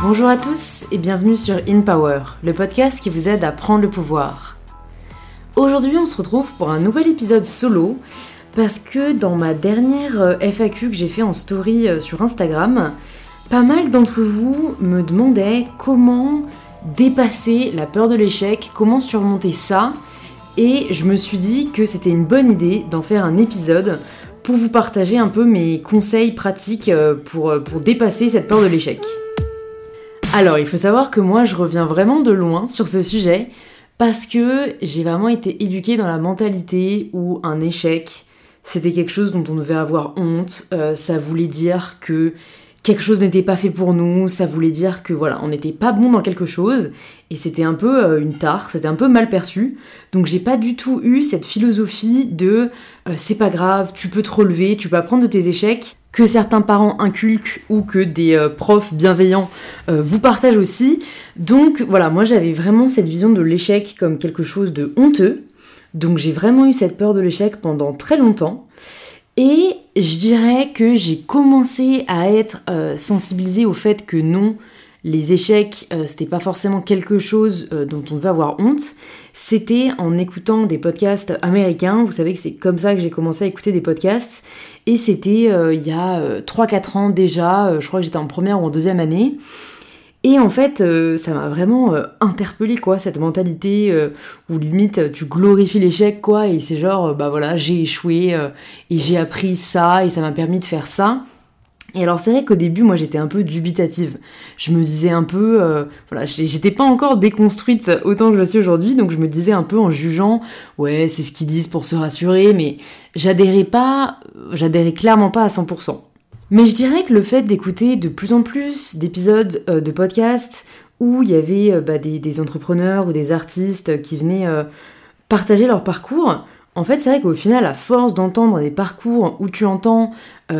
Bonjour à tous et bienvenue sur In Power, le podcast qui vous aide à prendre le pouvoir. Aujourd'hui, on se retrouve pour un nouvel épisode solo parce que dans ma dernière euh, FAQ que j'ai fait en story euh, sur Instagram, pas mal d'entre vous me demandaient comment dépasser la peur de l'échec, comment surmonter ça, et je me suis dit que c'était une bonne idée d'en faire un épisode pour vous partager un peu mes conseils pratiques euh, pour, pour dépasser cette peur de l'échec. Alors, il faut savoir que moi, je reviens vraiment de loin sur ce sujet parce que j'ai vraiment été éduquée dans la mentalité où un échec, c'était quelque chose dont on devait avoir honte, euh, ça voulait dire que quelque chose n'était pas fait pour nous, ça voulait dire que voilà, on n'était pas bon dans quelque chose, et c'était un peu euh, une tare, c'était un peu mal perçu. Donc j'ai pas du tout eu cette philosophie de euh, c'est pas grave, tu peux te relever, tu peux apprendre de tes échecs, que certains parents inculquent ou que des euh, profs bienveillants vous partagent aussi. Donc voilà, moi j'avais vraiment cette vision de l'échec comme quelque chose de honteux. Donc j'ai vraiment eu cette peur de l'échec pendant très longtemps. Et je dirais que j'ai commencé à être euh, sensibilisée au fait que non, les échecs, euh, c'était pas forcément quelque chose euh, dont on devait avoir honte. C'était en écoutant des podcasts américains. Vous savez que c'est comme ça que j'ai commencé à écouter des podcasts. Et c'était il y a 3-4 ans déjà. je crois que j'étais en première ou en deuxième année. Et en fait, euh, ça m'a vraiment euh, interpellé quoi, cette mentalité euh, où limite tu glorifies l'échec, quoi, et c'est genre, bah voilà, j'ai échoué et j'ai appris ça et ça m'a permis de faire ça. Et alors c'est vrai qu'au début, moi j'étais un peu dubitative. Je me disais un peu, voilà, j'étais pas encore déconstruite autant que je le suis aujourd'hui, donc je me disais un peu en jugeant, ouais, c'est ce qu'ils disent pour se rassurer, mais j'adhérais pas, j'adhérais clairement pas à 100%. Mais je dirais que le fait d'écouter de plus en plus d'épisodes euh, de podcasts où il y avait euh, bah, des, entrepreneurs ou des artistes qui venaient euh, partager leur parcours, en fait c'est vrai qu'au final, à force d'entendre des parcours où tu entends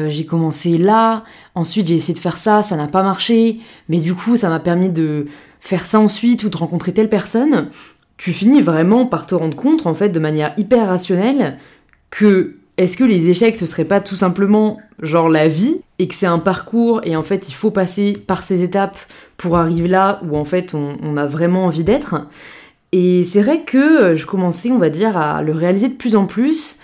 j'ai commencé là, ensuite j'ai essayé de faire ça, ça n'a pas marché, mais du coup ça m'a permis de faire ça ensuite ou de rencontrer telle personne, tu finis vraiment par te rendre compte en fait de manière hyper rationnelle que est-ce que les échecs, ce serait pas tout simplement genre la vie et que c'est un parcours et en fait il faut passer par ces étapes pour arriver là où en fait on, a vraiment envie d'être Et c'est vrai que je commençais, on va dire, à le réaliser de plus en plus,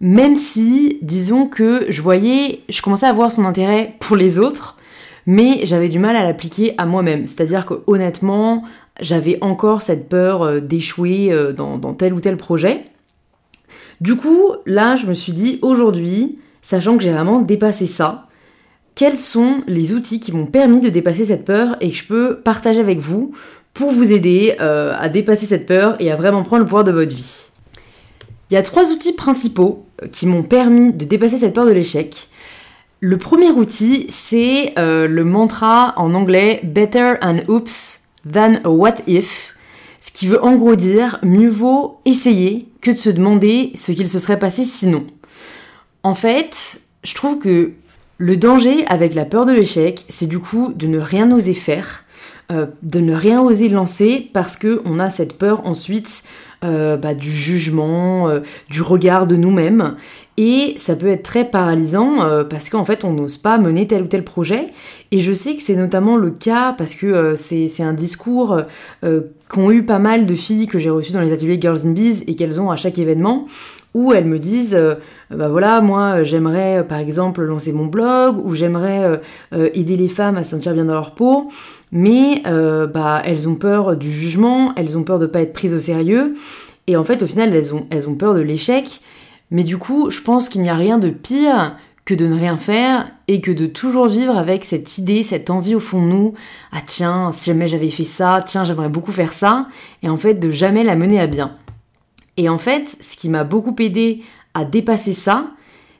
même si, disons que je voyais, je commençais à voir son intérêt pour les autres, mais j'avais du mal à l'appliquer à moi-même. C'est-à-dire que honnêtement, j'avais encore cette peur euh, d'échouer euh, dans tel ou tel projet. Du coup, là, je me suis dit, aujourd'hui, sachant que j'ai vraiment dépassé ça, quels sont les outils qui m'ont permis de dépasser cette peur et que je peux partager avec vous pour vous aider euh, à dépasser cette peur et à vraiment prendre le pouvoir de votre vie. Il y a trois outils principaux euh, qui m'ont permis de dépasser cette peur de l'échec. Le premier outil, c'est euh, le mantra en anglais Better an oops than a what if. Ce qui veut en gros dire mieux vaut essayer que de se demander ce qu'il se serait passé sinon. En fait, je trouve que le danger avec la peur de l'échec, c'est du coup de ne rien oser faire, euh, de ne rien oser lancer parce que on a cette peur ensuite euh, bah, du jugement, euh, du regard de nous-mêmes. Et ça peut être très paralysant parce qu'en fait on n'ose pas mener tel ou tel projet. Et je sais que c'est notamment le cas parce que c'est un discours qu'ont eu pas mal de filles que j'ai reçues dans les ateliers Girls in Bees et qu'elles ont à chaque événement, où elles me disent, euh, bah voilà, moi j'aimerais euh, par exemple lancer mon blog, ou j'aimerais euh, aider les femmes à se sentir bien dans leur peau, mais bah elles ont peur du jugement, elles ont peur de pas être prises au sérieux, et en fait au final elles ont, elles ont peur de l'échec, mais du coup je pense qu'il n'y a rien de pire que de ne rien faire et que de toujours vivre avec cette idée, cette envie au fond de nous, ah tiens, si jamais j'avais fait ça, tiens, j'aimerais beaucoup faire ça, et en fait de jamais la mener à bien. Et en fait, ce qui m'a beaucoup aidé à dépasser ça,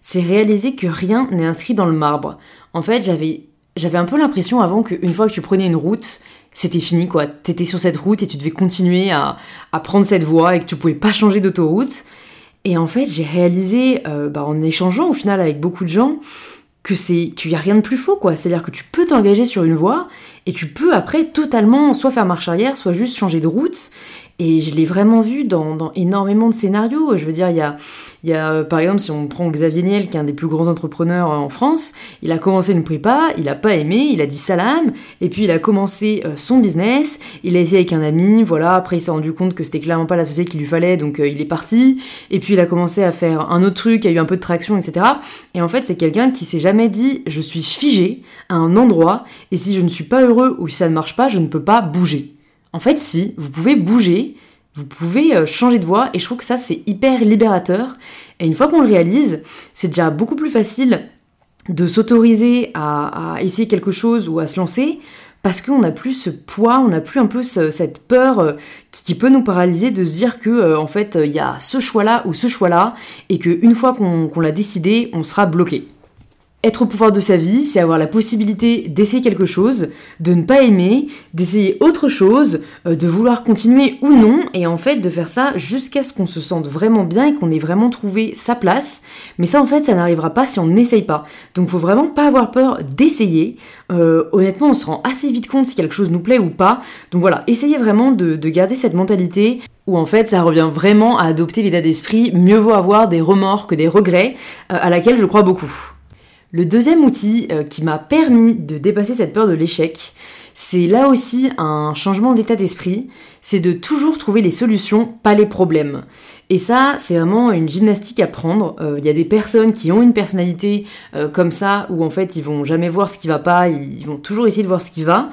c'est réaliser que rien n'est inscrit dans le marbre. En fait, j'avais un peu l'impression avant qu'une fois que tu prenais une route, c'était fini quoi. T'étais sur cette route et tu devais continuer à, à prendre cette voie et que tu pouvais pas changer d'autoroute. Et en fait, j'ai réalisé, euh, bah, en échangeant au final avec beaucoup de gens, que c'est qu'il n'y a rien de plus faux, quoi. C'est-à-dire que tu peux t'engager sur une voie et tu peux après totalement soit faire marche arrière, soit juste changer de route. Et je l'ai vraiment vu dans, dans, énormément de scénarios. Je veux dire, il y a, il y a, euh, par exemple, si on prend Xavier Niel, qui est un des plus grands entrepreneurs euh, en France, il a commencé une prépa, il a pas aimé, il a dit salam, et puis il a commencé euh, son business, il a essayé avec un ami, voilà, après il s'est rendu compte que c'était clairement pas la société qu'il lui fallait, donc il est parti, et puis il a commencé à faire un autre truc, a eu un peu de traction, etc. Et en fait, c'est quelqu'un qui s'est jamais dit, je suis figé à un endroit, et si je ne suis pas heureux ou si ça ne marche pas, je ne peux pas bouger. En fait, si, vous pouvez bouger, vous pouvez euh, changer de voie et je trouve que ça c'est hyper libérateur. Et une fois qu'on le réalise, c'est déjà beaucoup plus facile de s'autoriser à, essayer quelque chose ou à se lancer parce qu'on n'a plus ce poids, on n'a plus un peu cette peur euh, qui, peut nous paralyser de se dire que euh, en fait il y a ce choix-là ou ce choix-là et qu'une fois qu'on l'a décidé, on sera bloqué. Être au pouvoir de sa vie, c'est avoir la possibilité d'essayer quelque chose, de ne pas aimer, d'essayer autre chose, euh, de vouloir continuer ou non, et en fait de faire ça jusqu'à ce qu'on se sente vraiment bien et qu'on ait vraiment trouvé sa place. Mais ça en fait, ça n'arrivera pas si on n'essaye pas. Donc faut vraiment pas avoir peur d'essayer. Euh, honnêtement, on se rend assez vite compte si quelque chose nous plaît ou pas. Donc voilà, essayez vraiment de, garder cette mentalité où en fait ça revient vraiment à adopter l'état d'esprit mieux vaut avoir des remords que des regrets, euh, à laquelle je crois beaucoup. Le deuxième outil euh, qui m'a permis de dépasser cette peur de l'échec, c'est là aussi un changement d'état d'esprit, c'est de toujours trouver les solutions, pas les problèmes. Et ça, c'est vraiment une gymnastique à prendre. Il euh, y a des personnes qui ont une personnalité euh, comme ça, où en fait ils vont jamais voir ce qui va pas, ils vont toujours essayer de voir ce qui va.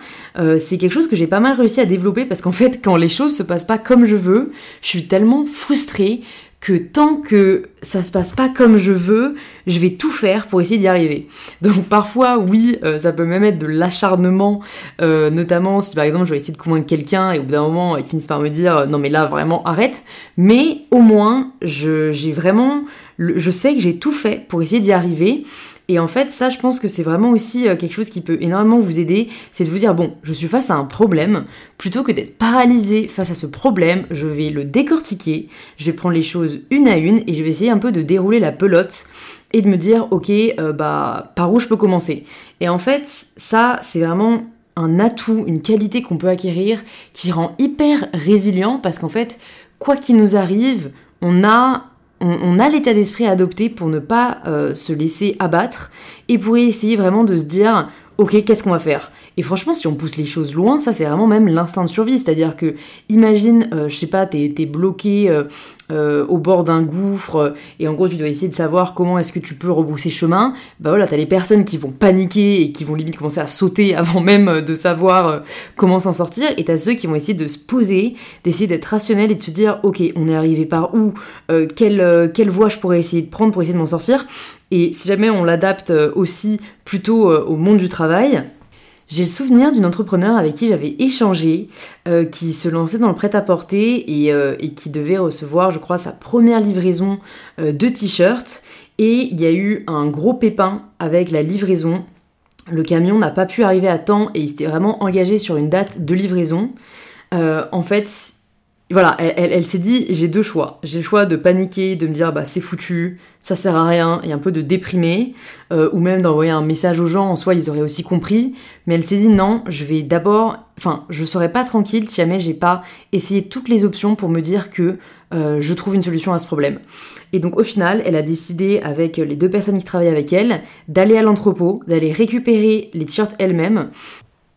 c'est quelque chose que j'ai pas mal réussi à développer parce qu'en fait, quand les choses se passent pas comme je veux, je suis tellement frustrée que tant que ça se passe pas comme je veux, je vais tout faire pour essayer d'y arriver. Donc parfois, oui, euh, ça peut même être de l'acharnement, euh, notamment si par exemple je vais essayer de convaincre quelqu'un et au bout d'un moment ils finissent par me dire euh, non mais là vraiment arrête. Mais au moins, j'ai vraiment, je sais que j'ai tout fait pour essayer d'y arriver. Et en fait, ça, je pense que c'est vraiment aussi euh, quelque chose qui peut énormément vous aider, c'est de vous dire, bon, je suis face à un problème, plutôt que d'être paralysé face à ce problème, je vais le décortiquer, je vais prendre les choses une à une, et je vais essayer un peu de dérouler la pelote, et de me dire, ok, euh, bah, par où je peux commencer. Et en fait, ça, c'est vraiment un atout, une qualité qu'on peut acquérir, qui rend hyper résilient, parce qu'en fait, quoi qu'il nous arrive, on a on, a l'état d'esprit à adopter pour ne pas euh, se laisser abattre et pour essayer vraiment de se dire ok qu'est-ce qu'on va faire? Et franchement si on pousse les choses loin ça c'est vraiment même l'instinct de survie. C'est à dire que imagine euh, je sais pas t'es es bloqué euh, euh, au bord d'un gouffre et en gros tu dois essayer de savoir comment est-ce que tu peux rebrousser chemin, bah voilà, t'as les personnes qui vont paniquer et qui vont limite commencer à sauter avant même de savoir euh, comment s'en sortir. Et t'as ceux qui vont essayer de se poser, d'essayer d'être rationnel et de se dire ok on est arrivé par où, euh, quelle, quelle voie je pourrais essayer de prendre pour essayer de m'en sortir? Et si jamais on l'adapte aussi plutôt au monde du travail, j'ai le souvenir d'une entrepreneur avec qui j'avais échangé, euh, qui se lançait dans le prêt-à-porter euh, et, qui devait recevoir, je crois, sa première livraison euh, de t-shirts. Et il y a eu un gros pépin avec la livraison. Le camion n'a pas pu arriver à temps et il s'était vraiment engagé sur une date de livraison. en fait, voilà, elle, s'est dit j'ai deux choix. J'ai le choix de paniquer, de me dire bah c'est foutu, ça sert à rien, et un peu de déprimer, euh, ou même d'envoyer un message aux gens, en soi ils auraient aussi compris. Mais elle s'est dit non, je vais d'abord, enfin je serai pas tranquille si jamais j'ai pas essayé toutes les options pour me dire que euh, je trouve une solution à ce problème. Et donc au final, elle a décidé avec les deux personnes qui travaillaient avec elle d'aller à l'entrepôt, d'aller récupérer les t-shirts elle-même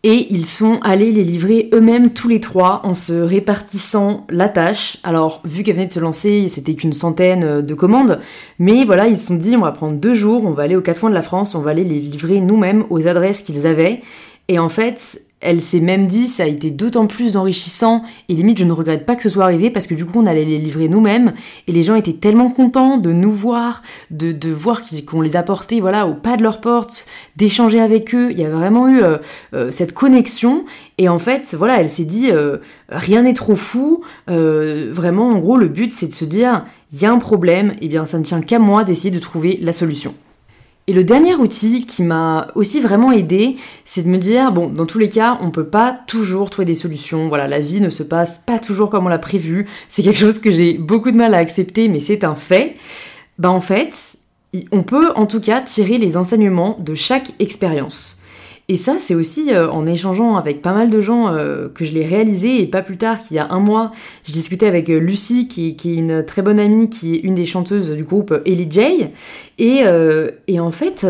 et ils sont allés les livrer eux-mêmes tous les trois en se répartissant la tâche. Alors, vu qu'elle venait de se lancer, c'était qu'une centaine euh, de commandes. Mais voilà, ils se sont dit, on va prendre deux jours, on va aller aux quatre coins de la France, on va aller les livrer nous-mêmes aux adresses qu'ils avaient. Et en fait, elle s'est même dit, ça a été d'autant plus enrichissant, et limite je ne regrette pas que ce soit arrivé, parce que du coup on allait les livrer nous-mêmes, et les gens étaient tellement contents de nous voir, de, de voir qu'on les apportait voilà, au pas de leur porte, d'échanger avec eux, il y a vraiment eu euh, euh, cette connexion, et en fait, voilà, elle s'est dit, euh, rien n'est trop fou, vraiment en gros le but c'est de se dire, il y a un problème, et bien ça ne tient qu'à moi d'essayer de trouver la solution. Et le dernier outil qui m'a aussi vraiment aidé, c'est de me dire, bon, dans tous les cas, on peut pas toujours trouver des solutions. Voilà, la vie ne se passe pas toujours comme on l'a prévu. C'est quelque chose que j'ai beaucoup de mal à accepter, mais c'est un fait. Bah en fait, on peut en tout cas tirer les enseignements de chaque expérience. Et ça, c'est aussi euh, en échangeant avec pas mal de gens euh, que je l'ai réalisé. Et pas plus tard qu'il y a un mois, je discutais avec euh, Lucie, qui, est une très bonne amie, qui est une des chanteuses du groupe Ellie J. Et, en fait,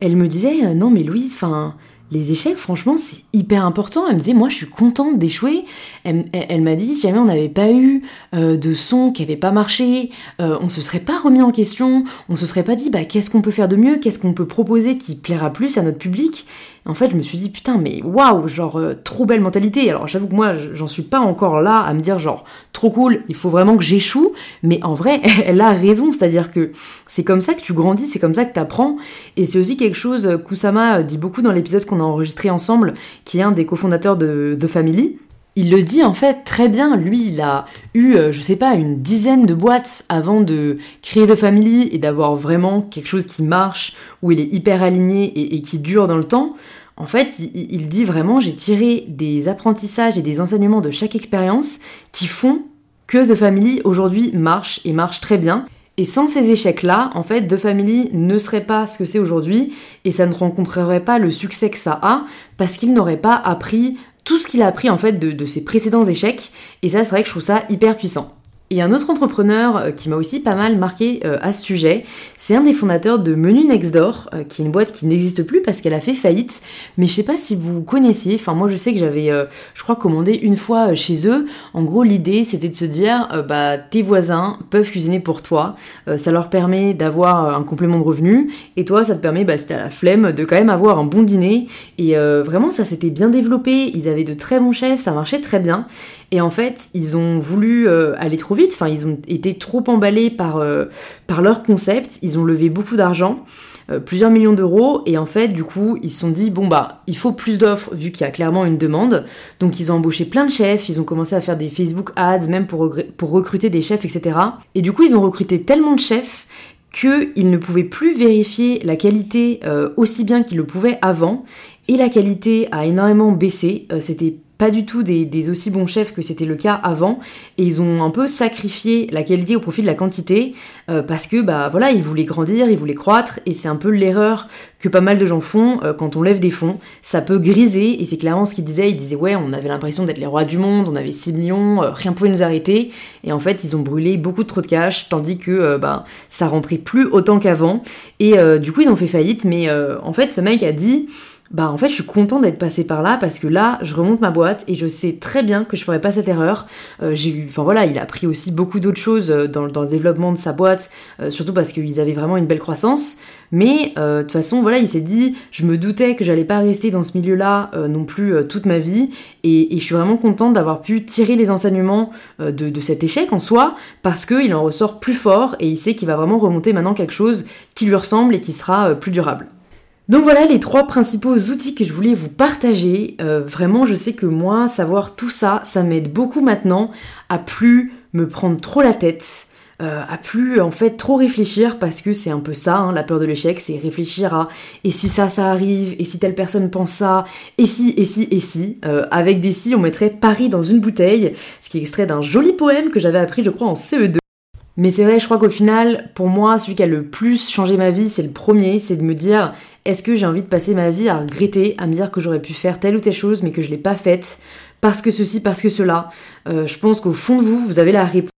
elle me disait Non, mais Louise, enfin les échecs, franchement, c'est hyper important. Elle me disait, moi, je suis contente d'échouer. Elle, m'a dit, si jamais on n'avait pas eu de son qui n'avait pas marché, euh, on se serait pas remis en question, on se serait pas dit, bah, qu'est-ce qu'on peut faire de mieux, qu'est-ce qu'on peut proposer qui plaira plus à notre public? En fait, je me suis dit, putain, mais waouh, genre, euh, trop belle mentalité. Alors, j'avoue que moi, j'en suis pas encore là à me dire, genre, trop cool, il faut vraiment que j'échoue. Mais en vrai, elle a raison. C'est-à-dire que c'est comme ça que tu grandis, c'est comme ça que tu apprends. Et c'est aussi quelque chose, euh, Kusama dit beaucoup dans l'épisode qu'on a enregistré ensemble, qui est un des cofondateurs de The Family. Il le dit en fait très bien, lui il a eu, euh, je sais pas, une dizaine de boîtes avant de créer The Family et d'avoir vraiment quelque chose qui marche, où il est hyper aligné et, qui dure dans le temps. En fait, il, dit vraiment, j'ai tiré des apprentissages et des enseignements de chaque expérience qui font que The Family aujourd'hui marche et marche très bien. Et sans ces échecs-là, en fait, The Family ne serait pas ce que c'est aujourd'hui et ça ne rencontrerait pas le succès que ça a parce qu'il n'aurait pas appris tout ce qu'il a appris en fait de, ses précédents échecs. Et ça, c'est vrai que je trouve ça hyper puissant. Et un autre entrepreneur euh, qui m'a aussi pas mal marqué euh, à ce sujet, c'est un des fondateurs de Menu Next Door, euh, qui est une boîte qui n'existe plus parce qu'elle a fait faillite. Mais je sais pas si vous connaissiez, enfin moi je sais que j'avais, je crois, commandé une fois chez eux. En gros, l'idée c'était de se dire, bah tes voisins peuvent cuisiner pour toi, ça leur permet d'avoir un complément de revenu, et toi ça te permet, bah c'était à la flemme, de quand même avoir un bon dîner. Et vraiment ça s'était bien développé, ils avaient de très bons chefs, ça marchait très bien. Et en fait, ils ont voulu euh, aller trop vite, enfin, ils ont été trop emballés par, euh, par leur concept, ils ont levé beaucoup d'argent, euh, plusieurs millions d'euros, et en fait, du coup, ils se sont dit, bon bah, il faut plus d'offres, vu qu'il y a clairement une demande. Donc, ils ont embauché plein de chefs, ils ont commencé à faire des Facebook ads, même pour, pour recruter des chefs, etc. Et du coup, ils ont recruté tellement de chefs qu'ils ne pouvaient plus vérifier la qualité aussi bien qu'ils le pouvaient avant, et la qualité a énormément baissé. C'était du tout des, aussi bons chefs que c'était le cas avant et ils ont un peu sacrifié la qualité au profit de la quantité euh, parce que bah voilà ils voulaient grandir, ils voulaient croître et c'est un peu l'erreur que pas mal de gens font euh, quand on lève des fonds. Ça peut griser et c'est clairement ce qu'ils disaient. Ils disaient ouais on avait l'impression d'être les rois du monde, on avait 6 millions, euh, rien pouvait nous arrêter et en fait ils ont brûlé beaucoup trop de cash tandis que bah ça rentrait plus autant qu'avant et du coup ils ont fait faillite mais en fait ce mec a dit bah en fait je suis content d'être passé par là parce que là je remonte ma boîte et je sais très bien que je ferai pas cette erreur. Euh, j'ai eu, enfin voilà, il a appris aussi beaucoup d'autres choses euh, dans, le développement de sa boîte, euh, surtout parce qu'ils avaient vraiment une belle croissance. Mais de toute façon voilà, il s'est dit, je me doutais que j'allais pas rester dans ce milieu-là non plus toute ma vie et, je suis vraiment contente d'avoir pu tirer les enseignements de, de, cet échec en soi parce qu'il en ressort plus fort et il sait qu'il va vraiment remonter maintenant quelque chose qui lui ressemble et qui sera plus durable. Donc voilà les trois principaux outils que je voulais vous partager. Euh, vraiment, je sais que moi, savoir tout ça, ça m'aide beaucoup maintenant à plus me prendre trop la tête, euh, à plus en fait trop réfléchir parce que c'est un peu ça, hein, la peur de l'échec, c'est réfléchir à et si ça, ça arrive, et si telle personne pense ça, et si, et si, et si? Euh, avec des si, on mettrait Paris dans une bouteille, ce qui est extrait d'un joli poème que j'avais appris, je crois, en CE2. Mais c'est vrai, je crois qu'au final, pour moi, celui qui a le plus changé ma vie, c'est le premier, c'est de me dire est-ce que j'ai envie de passer ma vie à regretter, à me dire que j'aurais pu faire telle ou telle chose mais que je l'ai pas faite parce que ceci, parce que cela euh, Je pense qu'au fond de vous, vous avez la réponse.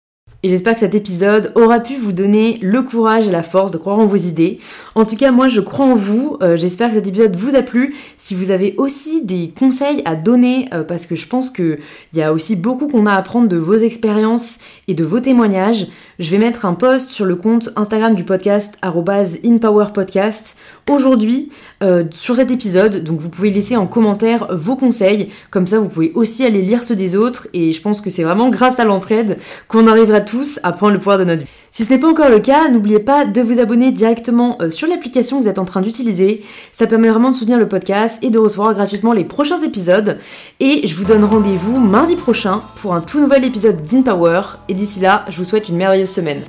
Et j'espère que cet épisode aura pu vous donner le courage et la force de croire en vos idées. En tout cas, moi, je crois en vous. Euh, j'espère que cet épisode vous a plu. Si vous avez aussi des conseils à donner, euh, parce que je pense qu'il y a aussi beaucoup qu'on a à apprendre de vos expériences et de vos témoignages, je vais mettre un post sur le compte Instagram du podcast @inpowerpodcast aujourd'hui euh, sur cet épisode. Donc vous pouvez laisser en commentaire vos conseils. Comme ça, vous pouvez aussi aller lire ceux des autres. Et je pense que c'est vraiment grâce à l'entraide qu'on arrivera tous à prendre le pouvoir de notre vie. Si ce n'est pas encore le cas, n'oubliez pas de vous abonner directement euh, sur l'application que vous êtes en train d'utiliser. Ça permet vraiment de soutenir le podcast et de recevoir gratuitement les prochains épisodes. Et je vous donne rendez-vous mardi prochain pour un tout nouvel épisode d'InPower. Et d'ici là, je vous souhaite une merveilleuse semaine.